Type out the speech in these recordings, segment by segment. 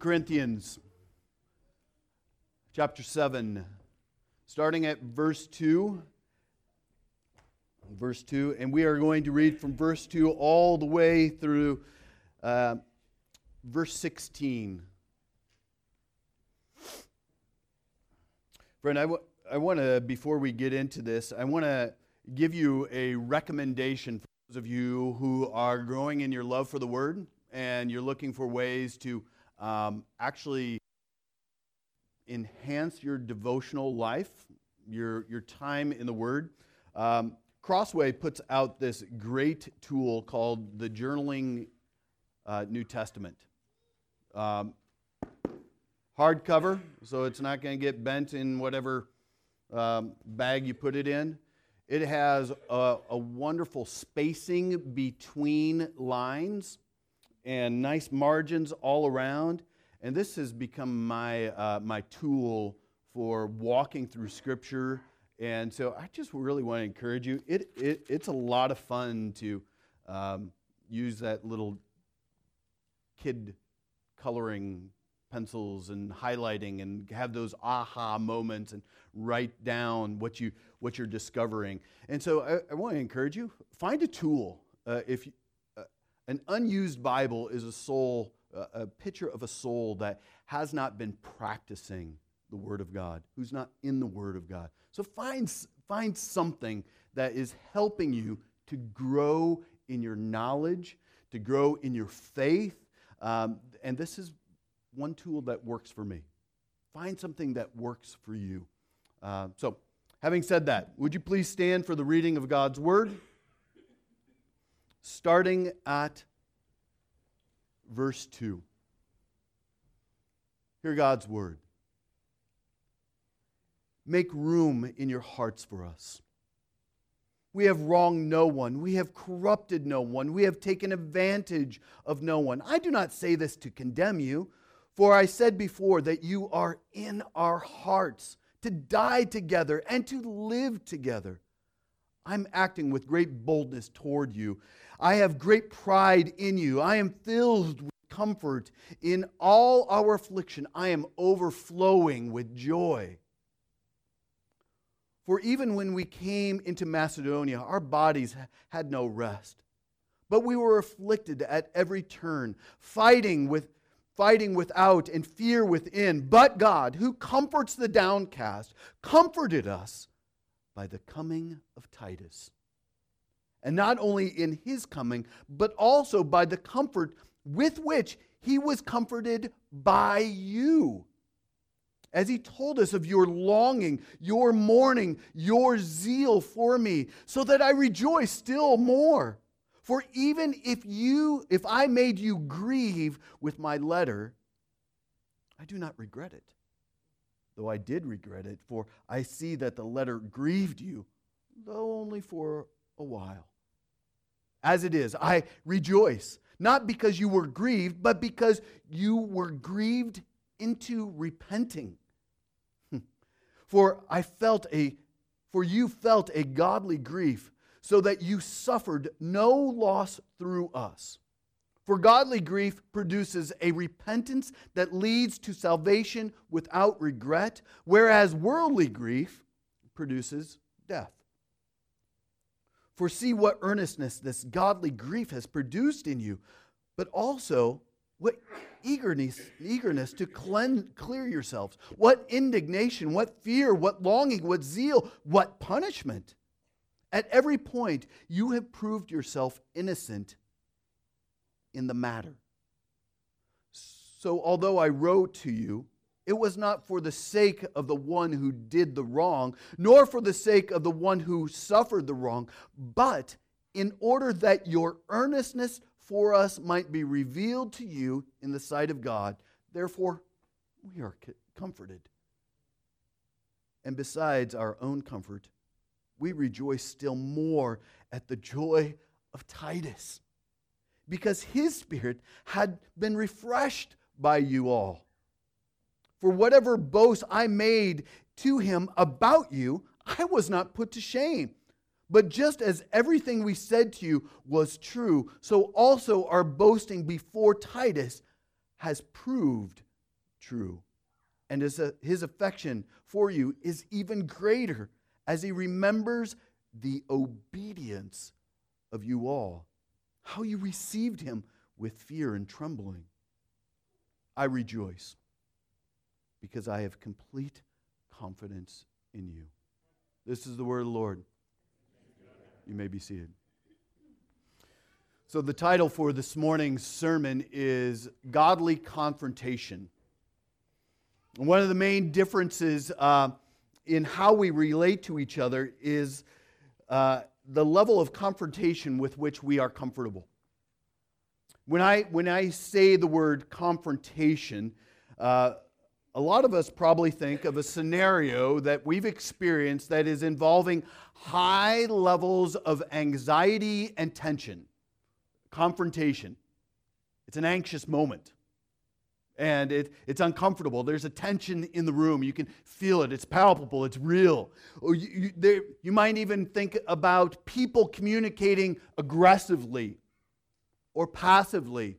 Corinthians chapter 7, starting at verse 2. Verse 2, and we are going to read from verse 2 all the way through uh, verse 16. Friend, I, w- I want to, before we get into this, I want to give you a recommendation for those of you who are growing in your love for the Word and you're looking for ways to um, actually enhance your devotional life, your, your time in the Word. Um, Crossway puts out this great tool called the Journaling uh, New Testament. Um, hardcover, so it's not going to get bent in whatever um, bag you put it in. It has a, a wonderful spacing between lines and nice margins all around. And this has become my, uh, my tool for walking through Scripture. And so I just really want to encourage you. It, it, it's a lot of fun to um, use that little kid coloring pencils and highlighting and have those aha moments and write down what, you, what you're discovering. And so I, I want to encourage you find a tool. Uh, if An unused Bible is a soul, uh, a picture of a soul that has not been practicing the Word of God, who's not in the Word of God. So find, find something that is helping you to grow in your knowledge, to grow in your faith. Um, and this is one tool that works for me. Find something that works for you. Uh, so, having said that, would you please stand for the reading of God's Word? Starting at verse 2. Hear God's Word. Make room in your hearts for us. We have wronged no one. We have corrupted no one. We have taken advantage of no one. I do not say this to condemn you, for I said before that you are in our hearts to die together and to live together. I'm acting with great boldness toward you. I have great pride in you. I am filled with comfort in all our affliction. I am overflowing with joy. For even when we came into Macedonia, our bodies had no rest. But we were afflicted at every turn, fighting with fighting without and fear within. But God, who comforts the downcast, comforted us by the coming of Titus. And not only in his coming, but also by the comfort with which he was comforted by you as he told us of your longing, your mourning, your zeal for me, so that I rejoice still more. For even if you if I made you grieve with my letter, I do not regret it. Though I did regret it, for I see that the letter grieved you, though only for a while. As it is, I rejoice, not because you were grieved, but because you were grieved into repenting. Hmm. for I felt a for you felt a godly grief, so that you suffered no loss through us. For godly grief produces a repentance that leads to salvation without regret, whereas worldly grief produces death. For see what earnestness this godly grief has produced in you, but also what eagerness, eagerness to clean, clear yourselves, what indignation, what fear, what longing, what zeal, what punishment. At every point, you have proved yourself innocent in the matter. So, although I wrote to you, it was not for the sake of the one who did the wrong, nor for the sake of the one who suffered the wrong, but in order that your earnestness for us might be revealed to you in the sight of God. Therefore, we are comforted. And besides our own comfort, we rejoice still more at the joy of Titus, because his spirit had been refreshed by you all. For whatever boast I made to him about you, I was not put to shame. But just as everything we said to you was true, so also our boasting before Titus has proved true. And his, his affection for you is even greater as he remembers the obedience of you all, how you received him with fear and trembling. I rejoice because I have complete confidence in you. This is the word of the Lord. You may be seated. So, the title for this morning's sermon is Godly Confrontation. one of the main differences uh, in how we relate to each other is uh, the level of confrontation with which we are comfortable. When I, when I say the word confrontation, uh, a lot of us probably think of a scenario that we've experienced that is involving high levels of anxiety and tension. Confrontation. It's an anxious moment. And it, it's uncomfortable. There's a tension in the room. You can feel it. It's palpable. It's real. Or you, you, there, you might even think about people communicating aggressively or passively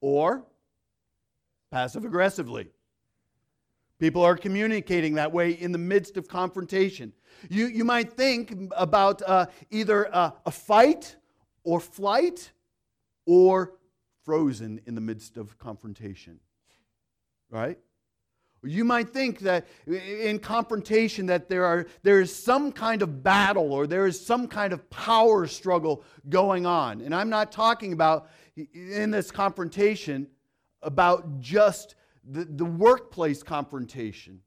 or passive aggressively. People are communicating that way in the midst of confrontation. You, you might think about uh, either uh, a fight or flight or frozen in the midst of confrontation. Right? You might think that in confrontation that there, are, there is some kind of battle or there is some kind of power struggle going on. And I'm not talking about in this confrontation about just the, the workplace confrontation.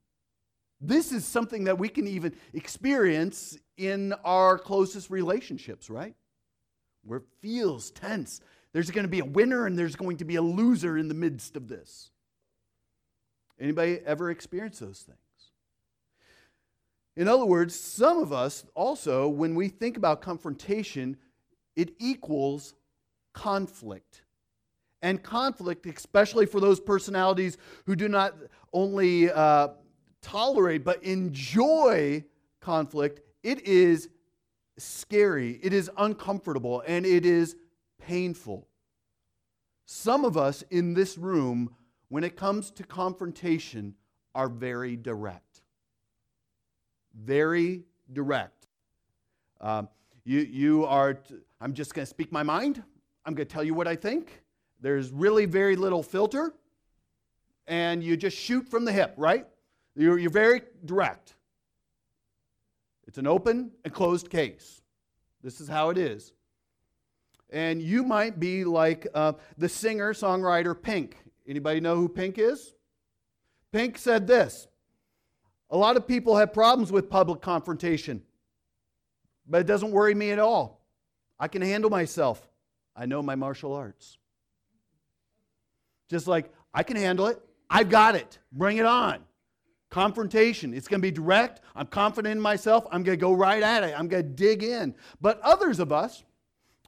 This is something that we can even experience in our closest relationships, right? Where it feels tense. There's going to be a winner and there's going to be a loser in the midst of this. Anybody ever experience those things? In other words, some of us also, when we think about confrontation, it equals conflict and conflict, especially for those personalities who do not only uh, tolerate but enjoy conflict, it is scary, it is uncomfortable, and it is painful. Some of us in this room, when it comes to confrontation, are very direct. Very direct. Um, you, you are, t- I'm just going to speak my mind. I'm going to tell you what I think. There's really very little filter, and you just shoot from the hip, right? You're, you're very direct. It's an open and closed case. This is how it is. And you might be like uh, the singer songwriter Pink. Anybody know who Pink is? Pink said this A lot of people have problems with public confrontation, but it doesn't worry me at all. I can handle myself. I know my martial arts. Just like, I can handle it. I've got it. Bring it on. Confrontation. It's going to be direct. I'm confident in myself. I'm going to go right at it. I'm going to dig in. But others of us,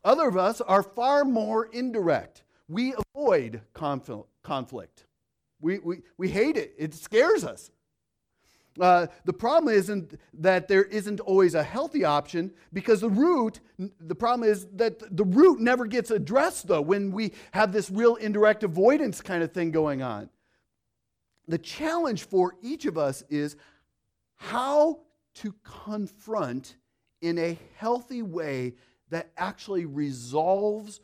other of us are far more indirect. We avoid conflict. We, we, we hate it. It scares us. Uh, the problem isn't that there isn't always a healthy option because the root, the problem is that the root never gets addressed, though, when we have this real indirect avoidance kind of thing going on. The challenge for each of us is how to confront in a healthy way that actually resolves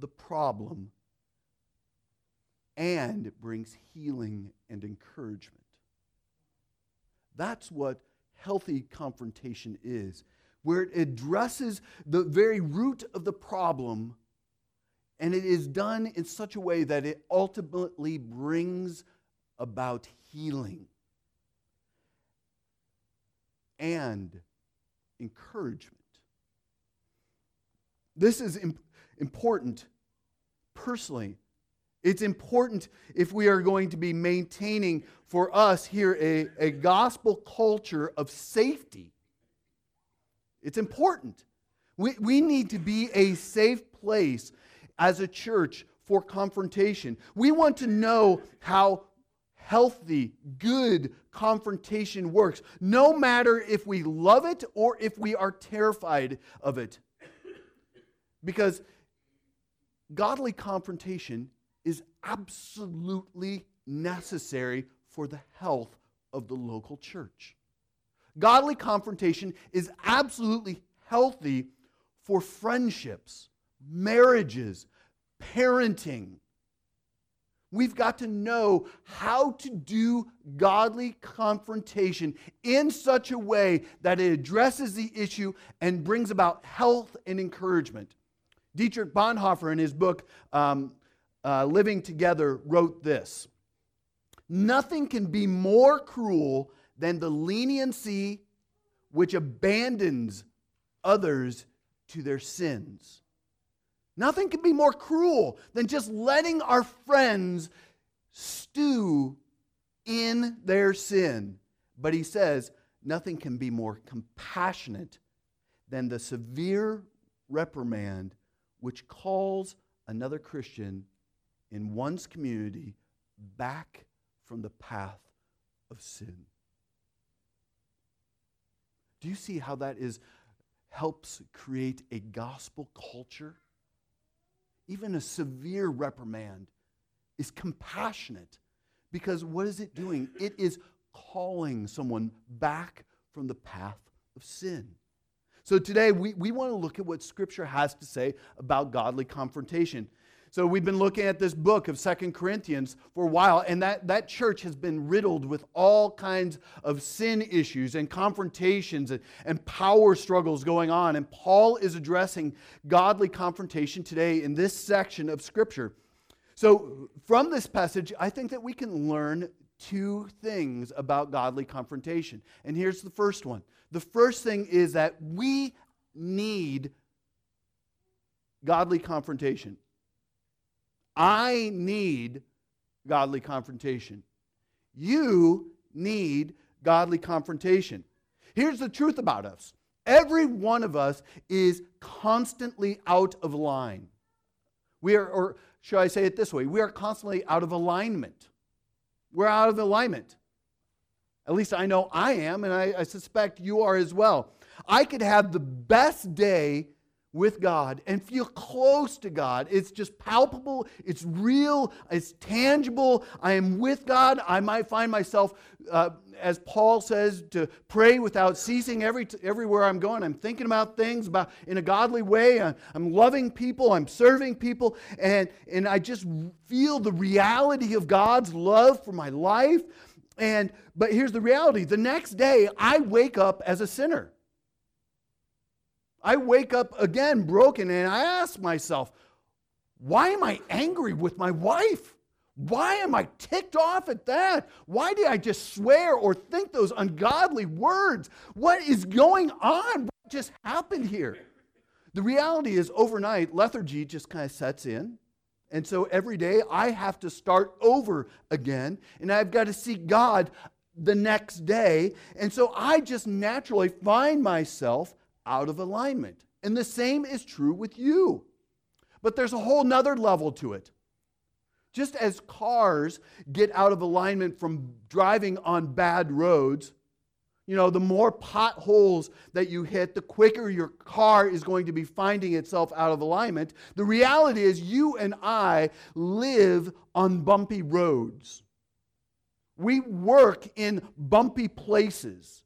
the problem and it brings healing and encouragement. That's what healthy confrontation is, where it addresses the very root of the problem and it is done in such a way that it ultimately brings about healing and encouragement. This is imp- important personally it's important if we are going to be maintaining for us here a, a gospel culture of safety. It's important. We, we need to be a safe place as a church for confrontation. We want to know how healthy, good confrontation works, no matter if we love it or if we are terrified of it. Because godly confrontation is absolutely necessary for the health of the local church. Godly confrontation is absolutely healthy for friendships, marriages, parenting. We've got to know how to do godly confrontation in such a way that it addresses the issue and brings about health and encouragement. Dietrich Bonhoeffer, in his book um, uh, Living Together, wrote this Nothing can be more cruel than the leniency which abandons others to their sins. Nothing can be more cruel than just letting our friends stew in their sin. But he says, nothing can be more compassionate than the severe reprimand which calls another Christian in one's community back from the path of sin. Do you see how that is helps create a gospel culture? Even a severe reprimand is compassionate because what is it doing? It is calling someone back from the path of sin. So today we, we want to look at what Scripture has to say about godly confrontation. So we've been looking at this book of Second Corinthians for a while, and that, that church has been riddled with all kinds of sin issues and confrontations and, and power struggles going on. And Paul is addressing godly confrontation today in this section of Scripture. So, from this passage, I think that we can learn two things about godly confrontation. And here's the first one the first thing is that we need godly confrontation. I need godly confrontation. You need godly confrontation. Here's the truth about us every one of us is constantly out of line. We are, or should I say it this way? We are constantly out of alignment. We're out of alignment. At least I know I am, and I, I suspect you are as well. I could have the best day with God and feel close to God. It's just palpable, it's real, it's tangible. I am with God. I might find myself, uh, as Paul says, to pray without ceasing every, everywhere I'm going. I'm thinking about things about in a godly way. I'm, I'm loving people, I'm serving people, and, and I just feel the reality of God's love for my life. And but here's the reality the next day I wake up as a sinner. I wake up again broken and I ask myself, why am I angry with my wife? Why am I ticked off at that? Why did I just swear or think those ungodly words? What is going on? What just happened here? The reality is, overnight, lethargy just kind of sets in. And so every day I have to start over again, and I've got to seek God the next day. And so I just naturally find myself out of alignment. And the same is true with you. But there's a whole nother level to it. Just as cars get out of alignment from driving on bad roads, you know, the more potholes that you hit, the quicker your car is going to be finding itself out of alignment. The reality is, you and I live on bumpy roads. We work in bumpy places.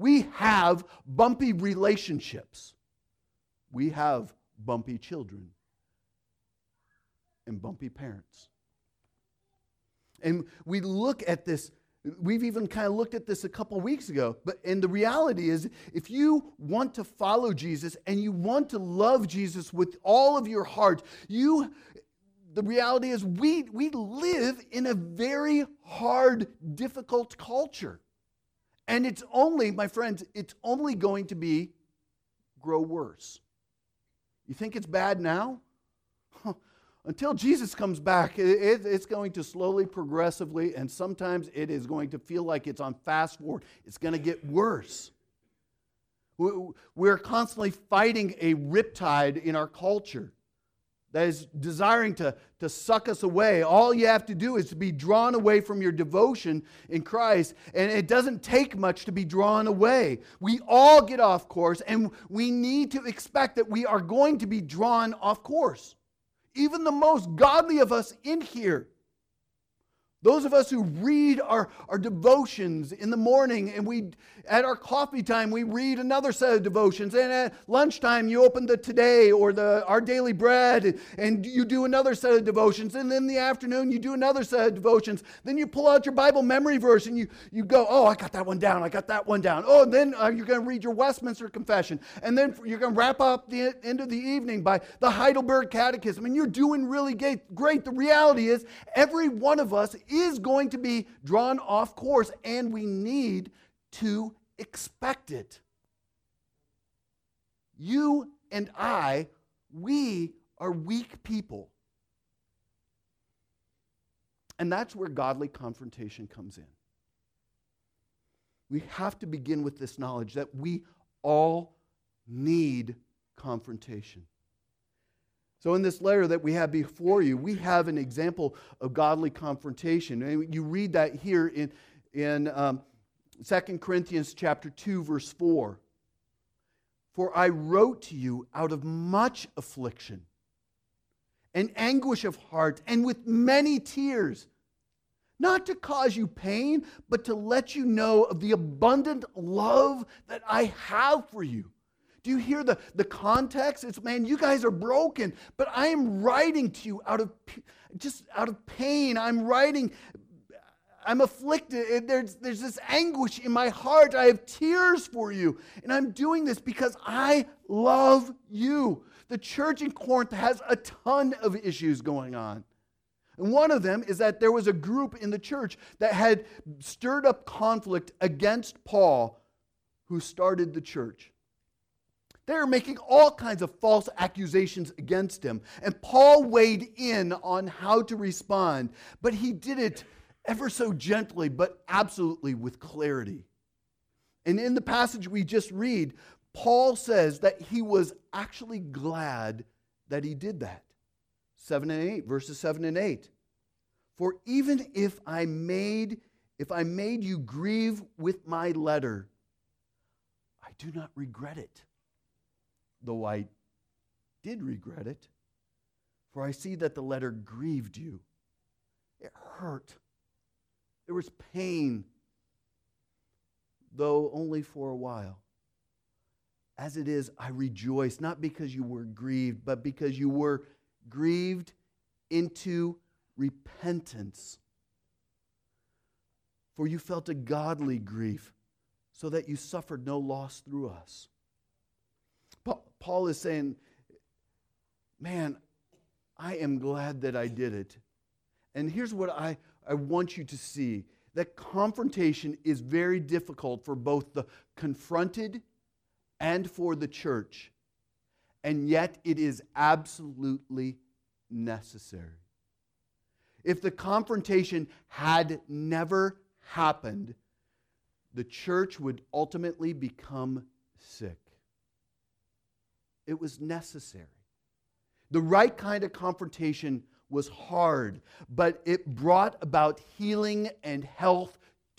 We have bumpy relationships. We have bumpy children and bumpy parents. And we look at this, we've even kind of looked at this a couple weeks ago. But and the reality is, if you want to follow Jesus and you want to love Jesus with all of your heart, you the reality is we, we live in a very hard, difficult culture. And it's only, my friends, it's only going to be grow worse. You think it's bad now? Until Jesus comes back, it, it's going to slowly, progressively, and sometimes it is going to feel like it's on fast forward. It's going to get worse. We're constantly fighting a riptide in our culture that is desiring to, to suck us away. All you have to do is to be drawn away from your devotion in Christ. And it doesn't take much to be drawn away. We all get off course, and we need to expect that we are going to be drawn off course. Even the most godly of us in here Those of us who read our, our devotions in the morning and we at our coffee time we read another set of devotions. And at lunchtime you open the today or the our daily bread and you do another set of devotions. And then in the afternoon you do another set of devotions. Then you pull out your bible memory verse and you you go oh i got that one down. I got that one down. Oh and then uh, you're going to read your westminster confession. And then you're going to wrap up the end of the evening by the heidelberg catechism. And you're doing really great. The reality is every one of us is going to be drawn off course and we need to expect it. You and I, we are weak people. And that's where godly confrontation comes in. We have to begin with this knowledge that we all need confrontation. So, in this letter that we have before you, we have an example of godly confrontation. And you read that here in, in um, 2 Corinthians chapter 2 verse 4. For I wrote to you out of much affliction and anguish of heart and with many tears, not to cause you pain, but to let you know of the abundant love that I have for you. Do you hear the, the context? It's, man, you guys are broken, but I am writing to you out of just out of pain. I'm writing I'm afflicted. There's, there's this anguish in my heart. I have tears for you. And I'm doing this because I love you. The church in Corinth has a ton of issues going on. And one of them is that there was a group in the church that had stirred up conflict against Paul, who started the church. They were making all kinds of false accusations against him. And Paul weighed in on how to respond, but he did it ever so gently, but absolutely with clarity. And in the passage we just read, Paul says that he was actually glad that he did that. 7 and 8, verses 7 and 8. For even if I made if I made you grieve with my letter, I do not regret it, though I did regret it. For I see that the letter grieved you. It hurt. There was pain, though only for a while. As it is, I rejoice, not because you were grieved, but because you were grieved into repentance. For you felt a godly grief, so that you suffered no loss through us. Paul is saying, Man, I am glad that I did it. And here's what I, I want you to see that confrontation is very difficult for both the confronted and for the church. And yet it is absolutely necessary. If the confrontation had never happened, the church would ultimately become sick. It was necessary. The right kind of confrontation was hard, but it brought about healing and health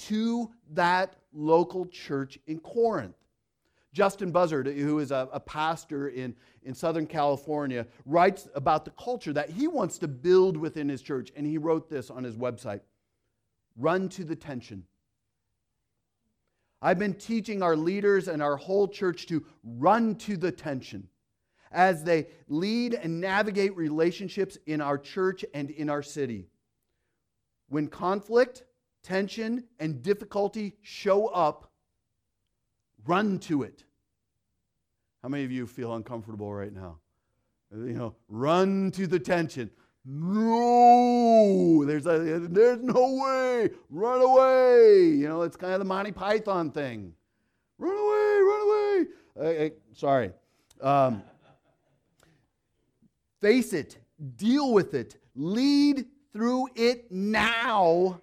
to that local church in Corinth. Justin Buzzard, who is a, a, pastor in, in Southern California, writes about the culture that he wants to build within his church. And he wrote this on his website Run to the tension. I've been teaching our leaders and our whole church to run to the tension as they lead and navigate relationships in our church and in our city. When conflict, tension, and difficulty show up, run to it. How many of you feel uncomfortable right now? You know, run to the tension. No, there's a, there's no way. Run away. You know, it's kind of the Monty Python thing. Run away, run away. Uh, sorry. Um, Face it, deal with it, lead through it now,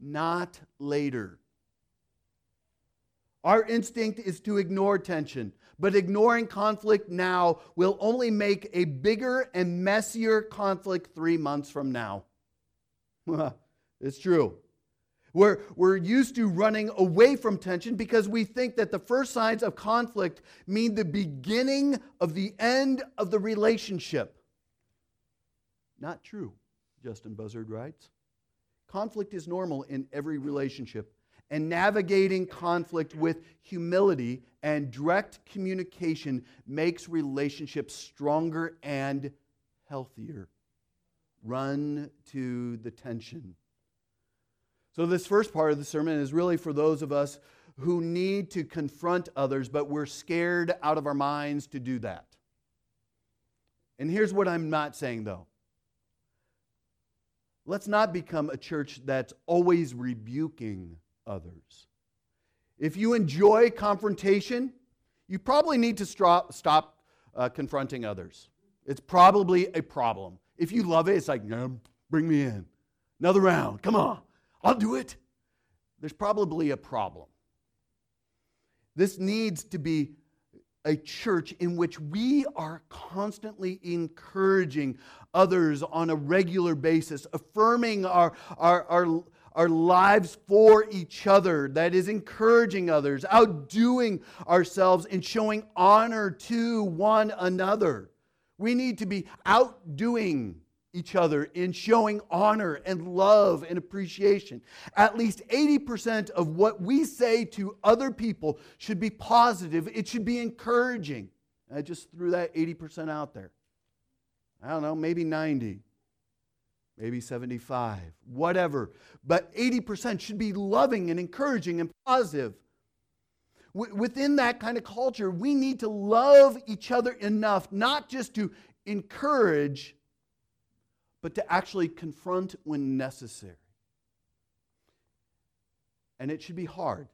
not later. Our instinct is to ignore tension, but ignoring conflict now will only make a bigger and messier conflict three months from now. it's true. We're, we're used to running away from tension because we think that the first signs of conflict mean the beginning of the end of the relationship. Not true, Justin Buzzard writes. Conflict is normal in every relationship. And navigating conflict with humility and direct communication makes relationships stronger and healthier. Run to the tension. So, this first part of the sermon is really for those of us who need to confront others, but we're scared out of our minds to do that. And here's what I'm not saying, though. Let's not become a church that's always rebuking others. If you enjoy confrontation, you probably need to stop, stop uh, confronting others. It's probably a problem. If you love it, it's like, bring me in. Another round. Come on. I'll do it. There's probably a problem. This needs to be a church in which we are constantly encouraging others on a regular basis, affirming our, our, our, our lives for each other, that is, encouraging others, outdoing ourselves, and showing honor to one another. We need to be outdoing each other in showing honor and love and appreciation. At least 80% of what we say to other people should be positive, it should be encouraging. I just threw that 80% out there. I don't know, maybe 90, maybe 75, whatever. But 80% should be loving and encouraging and positive. Within that kind of culture, we need to love each other enough not just to encourage but to actually confront when necessary. And it should be hard.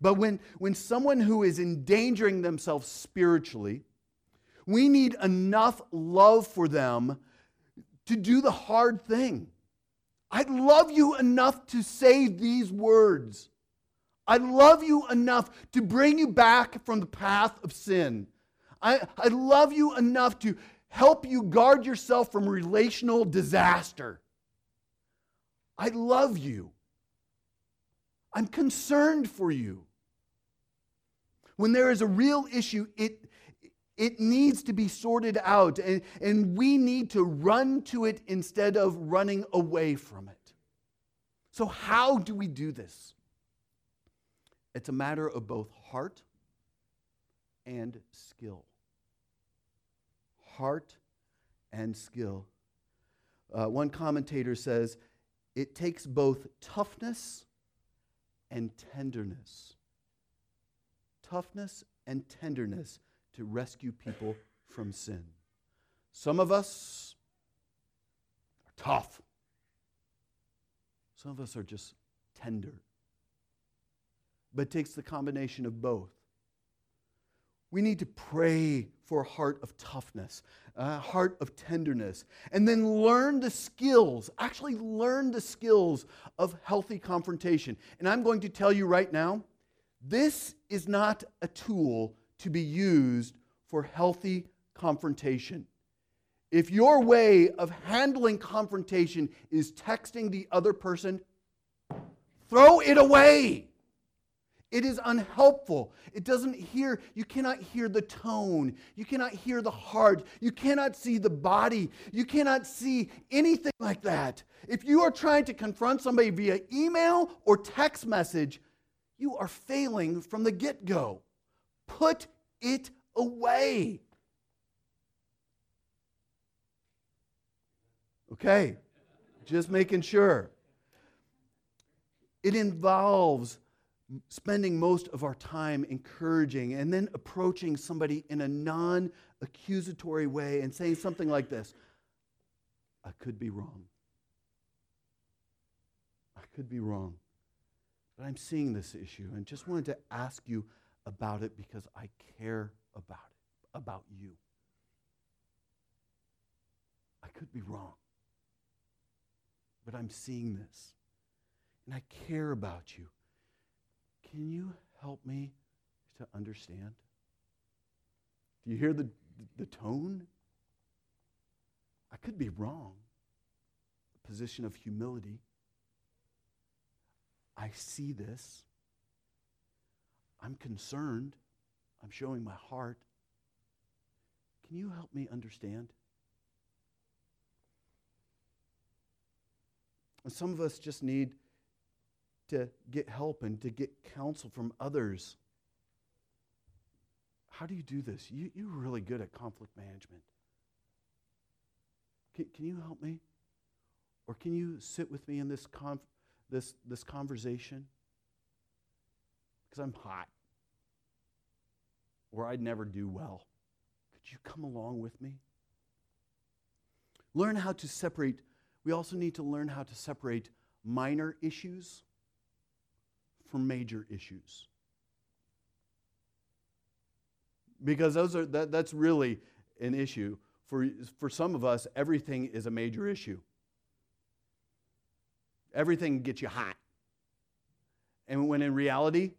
But when, when someone who is endangering themselves spiritually, we need enough love for them to do the hard thing. I love you enough to say these words. I love you enough to bring you back from the path of sin. I, I love you enough to help you guard yourself from relational disaster. I love you. I'm concerned for you. When there is a real issue, it, it needs to be sorted out, and, and we need to run to it instead of running away from it. So, how do we do this? It's a matter of both heart and skill heart and skill. Uh, one commentator says it takes both toughness and tenderness. Toughness and tenderness to rescue people from sin. Some of us are tough, some of us are just tender. But it takes the combination of both. We need to pray for a heart of toughness, a heart of tenderness, and then learn the skills, actually learn the skills of healthy confrontation. And I'm going to tell you right now this is not a tool to be used for healthy confrontation. If your way of handling confrontation is texting the other person, throw it away. It is unhelpful. It doesn't hear, you cannot hear the tone. You cannot hear the heart. You cannot see the body. You cannot see anything like that. If you are trying to confront somebody via email or text message, you are failing from the get go. Put it away. Okay, just making sure. It involves spending most of our time encouraging and then approaching somebody in a non accusatory way and saying something like this I could be wrong. I could be wrong. But I'm seeing this issue and just wanted to ask you about it because I care about it, about you. I could be wrong. But I'm seeing this. And I care about you. Can you help me to understand? Do you hear the, the tone? I could be wrong. A position of humility. I see this. I'm concerned. I'm showing my heart. Can you help me understand? And some of us just need to get help and to get counsel from others. How do you do this? You, you're really good at conflict management. Can, can you help me? Or can you sit with me in this, conf, this, this conversation? Because I'm hot. Or I'd never do well. Could you come along with me? Learn how to separate. We also need to learn how to separate minor issues from major issues. Because those are, that, that's really an issue. For, for some of us, everything is a major issue. Everything gets you hot. And when in reality,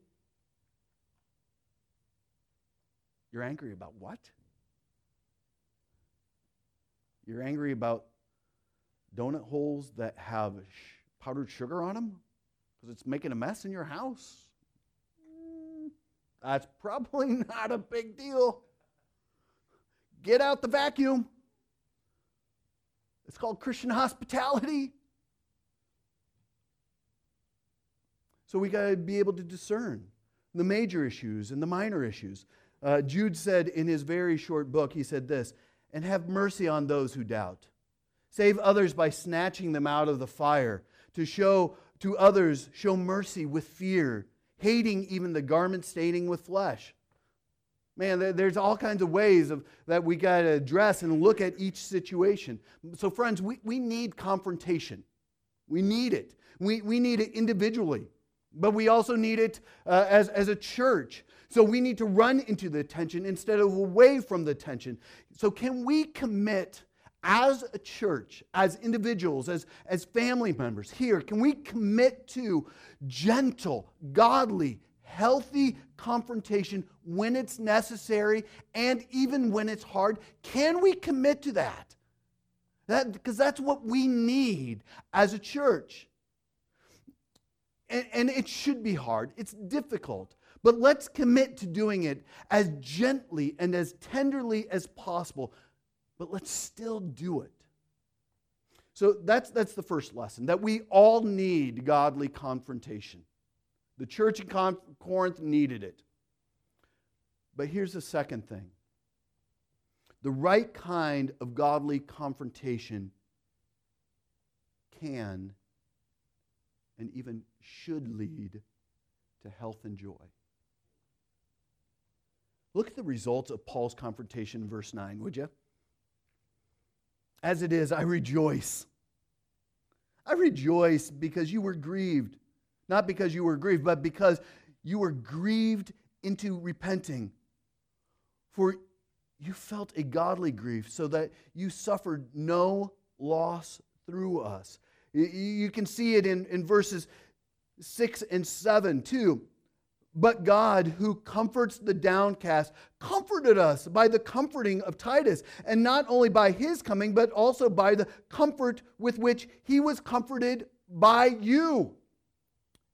you're angry about what? You're angry about donut holes that have powdered sugar on them because it's making a mess in your house. Mm, that's probably not a big deal. Get out the vacuum. It's called Christian hospitality. So we got to be able to discern the major issues and the minor issues. Uh, Jude said in his very short book, he said this and have mercy on those who doubt. Save others by snatching them out of the fire. To show to others, show mercy with fear, hating even the garment staining with flesh. Man, there's all kinds of ways of, that we got to address and look at each situation. So, friends, we, we need confrontation. We need it. We, we need it individually, but we also need it uh, as, as a church. So we need to run into the tension instead of away from the tension. So, can we commit as a church, as individuals, as, as family members here, can we commit to gentle, godly, healthy confrontation when it's necessary and even when it's hard? Can we commit to that? That because that's what we need as a church. And, and it should be hard. It's difficult. But let's commit to doing it as gently and as tenderly as possible. But let's still do it. So that's, that's the first lesson that we all need godly confrontation. The church in Corinth needed it. But here's the second thing the right kind of godly confrontation can and even should lead to health and joy. Look at the results of Paul's confrontation in verse 9, would you? As it is, I rejoice. I rejoice because you were grieved. Not because you were grieved, but because you were grieved into repenting. For you felt a godly grief, so that you suffered no loss through us. You can see it in, in verses 6 and 7 too. But God, who comforts the downcast, comforted us by the comforting of Titus, and not only by his coming, but also by the comfort with which he was comforted by you.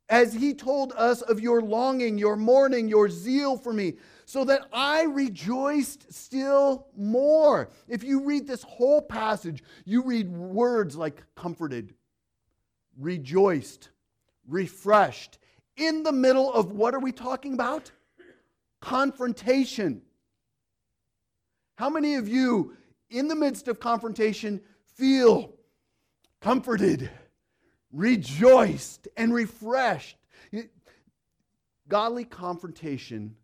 As he told us of your longing, your mourning, your zeal for me, so that I rejoiced still more. If you read this whole passage, you read words like comforted, rejoiced, refreshed, in the middle of what are we talking about? Confrontation. How many of you, in the midst of confrontation, feel comforted, rejoiced, and refreshed? Godly confrontation,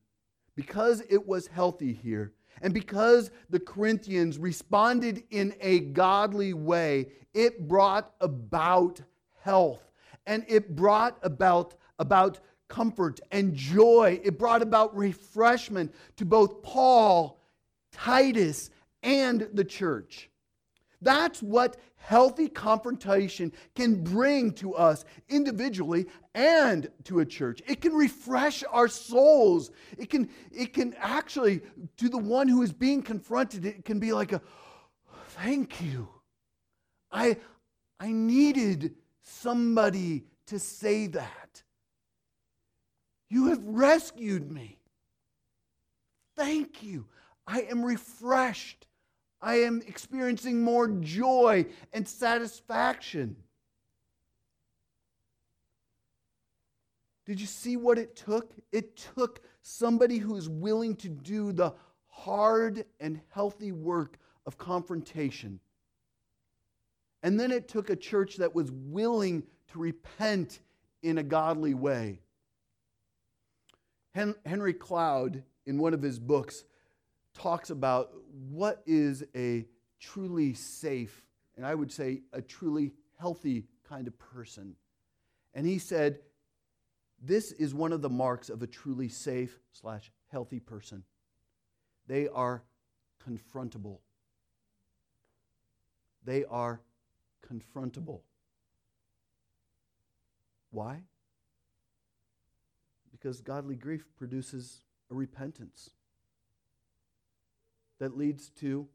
because it was healthy here, and because the Corinthians responded in a godly way, it brought about health and it brought about about comfort and joy. It brought about refreshment to both Paul, Titus, and the church. That's what healthy confrontation can bring to us individually and to a church. It can refresh our souls. It can, it can actually, to the one who is being confronted, it can be like a thank you. I, I needed somebody to say that. You have rescued me. Thank you. I am refreshed. I am experiencing more joy and satisfaction. Did you see what it took? It took somebody who is willing to do the hard and healthy work of confrontation. And then it took a church that was willing to repent in a godly way. Henry Cloud, in one of his books, talks about what is a truly safe, and I would say a truly healthy kind of person. And he said, This is one of the marks of a truly safe slash healthy person. They are confrontable. They are confrontable. Why? Because godly grief produces a repentance that leads to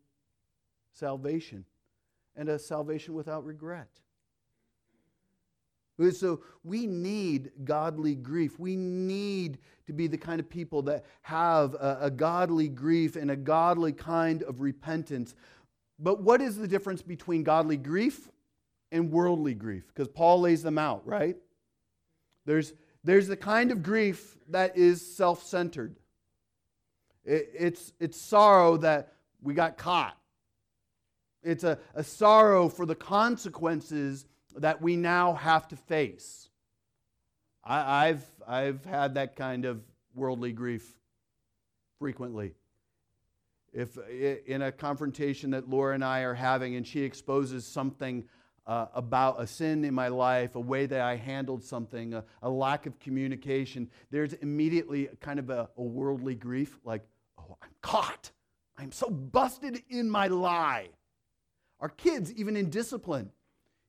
salvation and a salvation without regret. So we need godly grief. We need to be the kind of people that have a, a, godly grief and a godly kind of repentance. But what is the difference between godly grief and worldly grief? Because Paul lays them out, right? There's, there's the kind of grief that is self centered. It, it's, it's sorrow that we got caught. It's a, a sorrow for the consequences that we now have to face. I, have I've had that kind of worldly grief frequently. If in a confrontation that Laura and I are having, and she exposes something uh, about a sin in my life, a way that I handled something, a, a lack of communication, there's immediately kind of a, a worldly grief like, oh, I'm caught. I'm so busted in my lie. Our kids, even in discipline,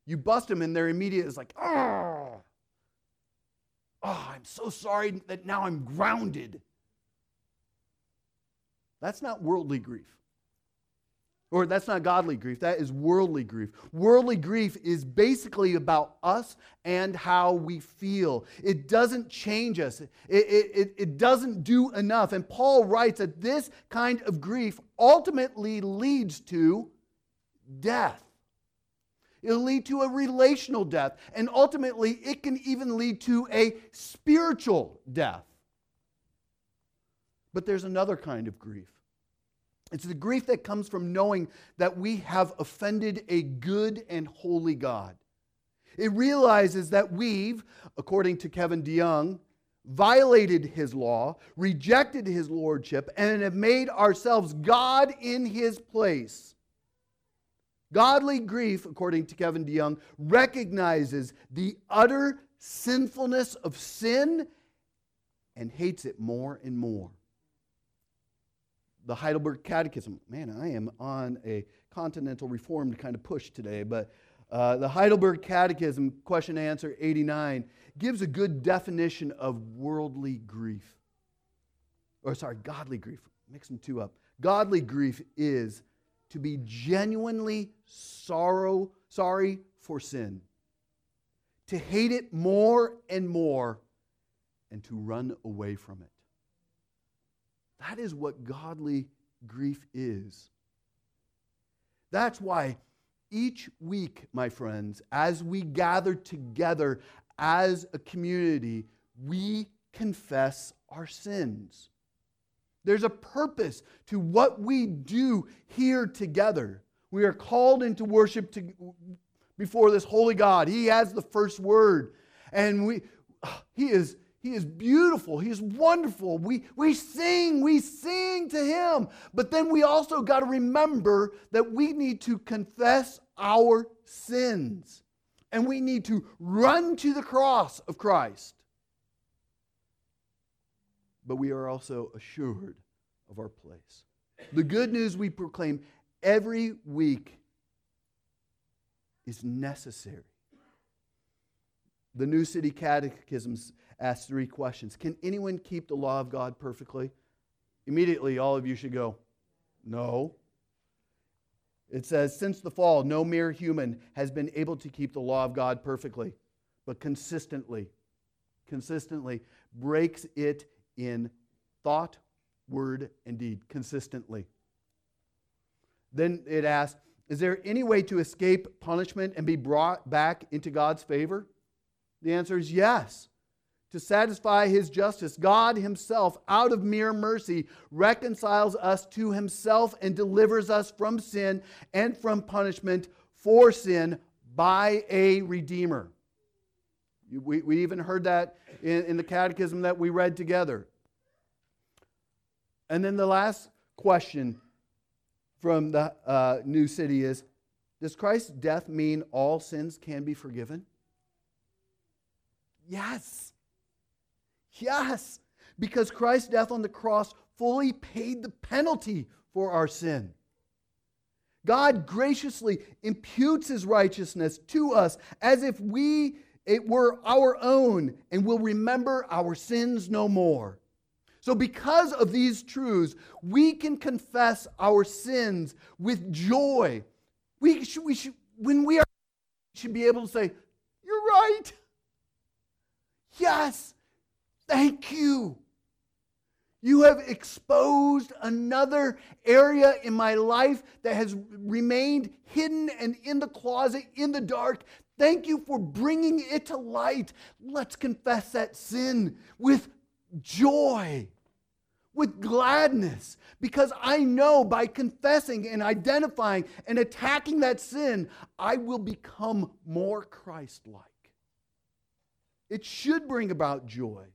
you bust them and their immediate is like, oh, oh, I'm so sorry that now I'm grounded. That's not worldly grief. Or that's not godly grief, that is worldly grief. Worldly grief is basically about us and how we feel. It doesn't change us, it, it, it, doesn't do enough. And Paul writes that this kind of grief ultimately leads to death. It'll lead to a relational death. And ultimately, it can even lead to a spiritual death. But there's another kind of grief. It's the grief that comes from knowing that we have offended a good and holy God. It realizes that we've, according to Kevin DeYoung, violated his law, rejected his lordship, and have made ourselves God in his place. Godly grief, according to Kevin DeYoung, recognizes the utter sinfulness of sin and hates it more and more. The Heidelberg Catechism, man, I am on a continental reformed kind of push today, but uh, the Heidelberg Catechism, question answer 89, gives a good definition of worldly grief. Or, sorry, godly grief. Mix them two up. Godly grief is to be genuinely sorrow, sorry for sin, to hate it more and more, and to run away from it. That is what godly grief is. That's why each week, my friends, as we gather together as a community, we confess our sins. There's a purpose to what we do here together. We are called into worship to, before this holy God. He has the first word. And we, he, is, he is beautiful. He is wonderful. We, we sing, we sing to Him. But then we also got to remember that we need to confess our sins. And we need to run to the cross of Christ but we are also assured of our place. The good news we proclaim every week is necessary. The New City Catechism asks three questions Can anyone keep the law of God perfectly? Immediately, all of you should go, No. It says, Since the fall, no mere human has been able to keep the law of God perfectly, but consistently, consistently breaks it in thought, word, and deed consistently. Then it asks, Is there any way to escape punishment and be brought back into God's favor? The answer is yes. To satisfy his justice. God himself, out of mere mercy, reconciles us to himself and delivers us from sin and from punishment for sin by a redeemer. We, we even heard that in, in the catechism that we read together. And then the last question from the uh, New City is Does Christ's death mean all sins can be forgiven? Yes. Yes. Because Christ's death on the cross fully paid the penalty for our sin. God graciously imputes his righteousness to us as if we it were our own and will remember our sins no more. So, because of these truths, we can confess our sins with joy. We should, we should, when we are, we should be able to say, You're right. Yes, thank you. You have exposed another area in my life that has remained hidden and in the closet, in the dark. Thank you for bringing it to light. Let's confess that sin with joy, with gladness, because I know by confessing and identifying and attacking that sin, I will become more Christ like. It should bring about joy.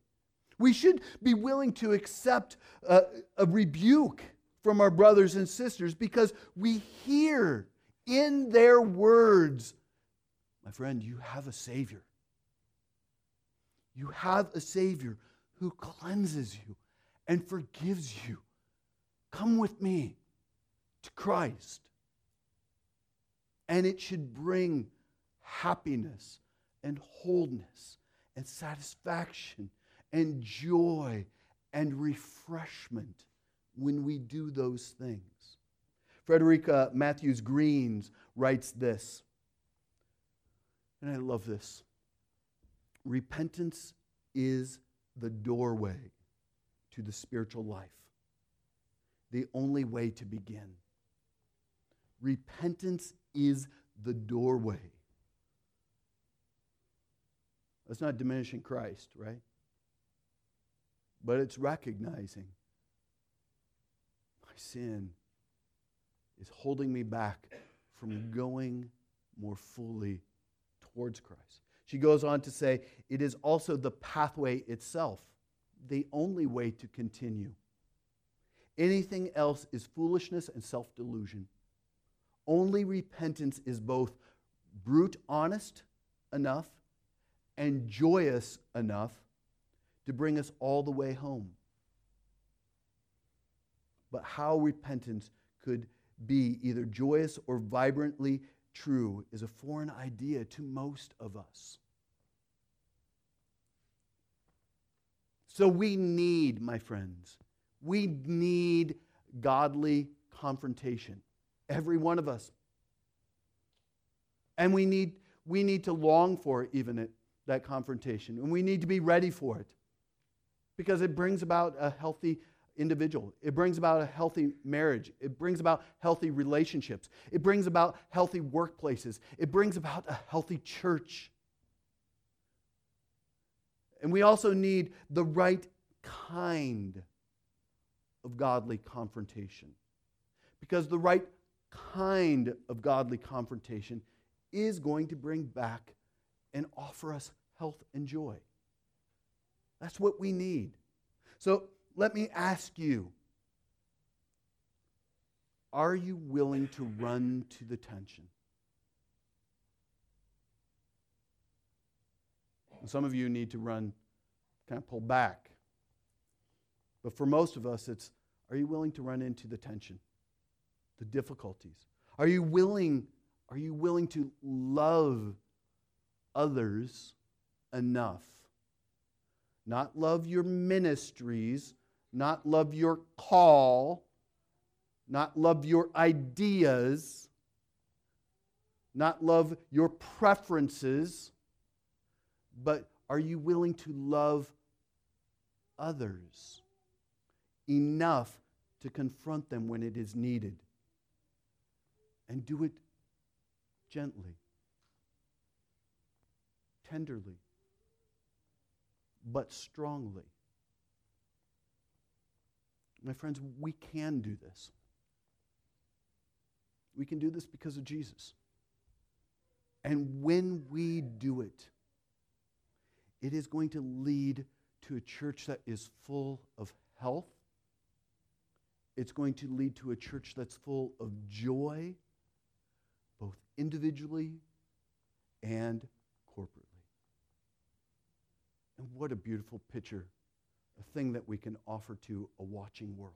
We should be willing to accept a, a, rebuke from our brothers and sisters because we hear in their words, my friend, you have a Savior. You have a Savior who cleanses you and forgives you. Come with me to Christ. And it should bring happiness and wholeness and satisfaction and joy and refreshment when we do those things. Frederica Mathewes Greens writes this, and I love this repentance is the doorway to the spiritual life, the only way to begin. Repentance is the doorway that's not diminishing Christ, right? But it's recognizing my sin is holding me back from going more fully towards Christ. She goes on to say, it is also the pathway itself, the only way to continue. Anything else is foolishness and self delusion. Only repentance is both brute honest enough and joyous enough to bring us all the way home. But how repentance could be either joyous or vibrantly true is a foreign idea to most of us. So we need, my friends, we need godly confrontation. Every one of us. And we need, we need to long for even it that confrontation. And we need to be ready for it because it brings about a healthy individual. It brings about a healthy marriage. It brings about healthy relationships. It brings about healthy workplaces. It brings about a healthy church. And we also need the right kind of godly confrontation. Because the right kind of godly confrontation is going to bring back and offer us health, and joy. That's what we need. So let me ask you are you willing to run to the tension? some of you need to run, kind of pull back. But for most of us, it's are you willing to run into the tension, the difficulties? Are you willing, are you willing to love others enough. Not love your ministries, not love your call, not love your ideas, not love your preferences, but are you willing to love others enough to confront them when it is needed? And do it gently, tenderly but strongly. My friends, we can do this. We can do this because of Jesus. And when we do it, it is going to lead to a church that is full of health. It's going to lead to a church that's full of joy, both individually and. And what a beautiful picture, a thing that we can offer to a watching world.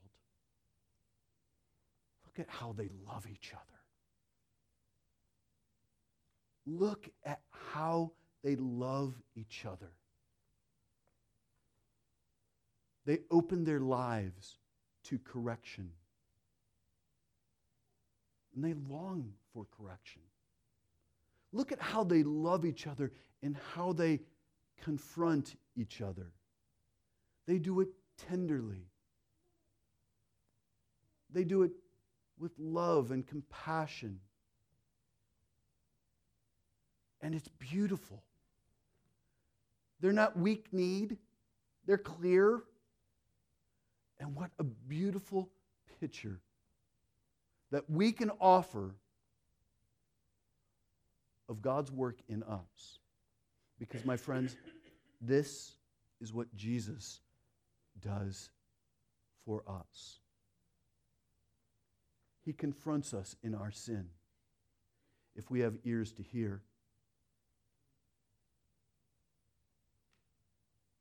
Look at how they love each other. Look at how they love each other. They open their lives to correction. And they long for correction. Look at how they love each other and how they confront each other. They do it tenderly, they do it with love and compassion. And it's beautiful. They're not weak need, they're clear. And what a beautiful picture that we can offer of God's work in us. Because, my friends, this is what Jesus does for us. He confronts us in our sin. If we have ears to hear,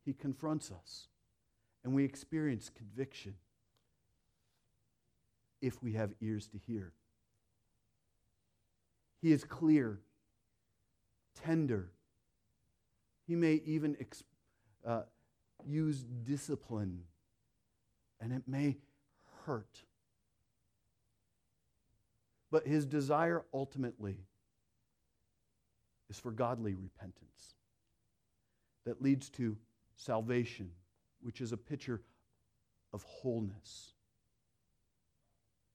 He confronts us and we experience conviction if we have ears to hear. He is clear, tender. He may even exp- uh, use discipline, and it may hurt. But his desire ultimately is for godly repentance that leads to salvation, which is a picture of wholeness,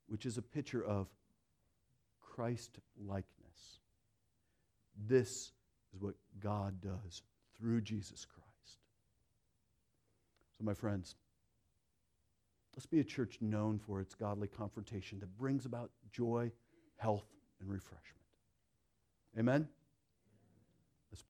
which is a picture of Christ likeness. This is what God does through Jesus Christ. So, my friends, let's be a church known for its godly confrontation that brings about joy, health, and refreshment. Amen?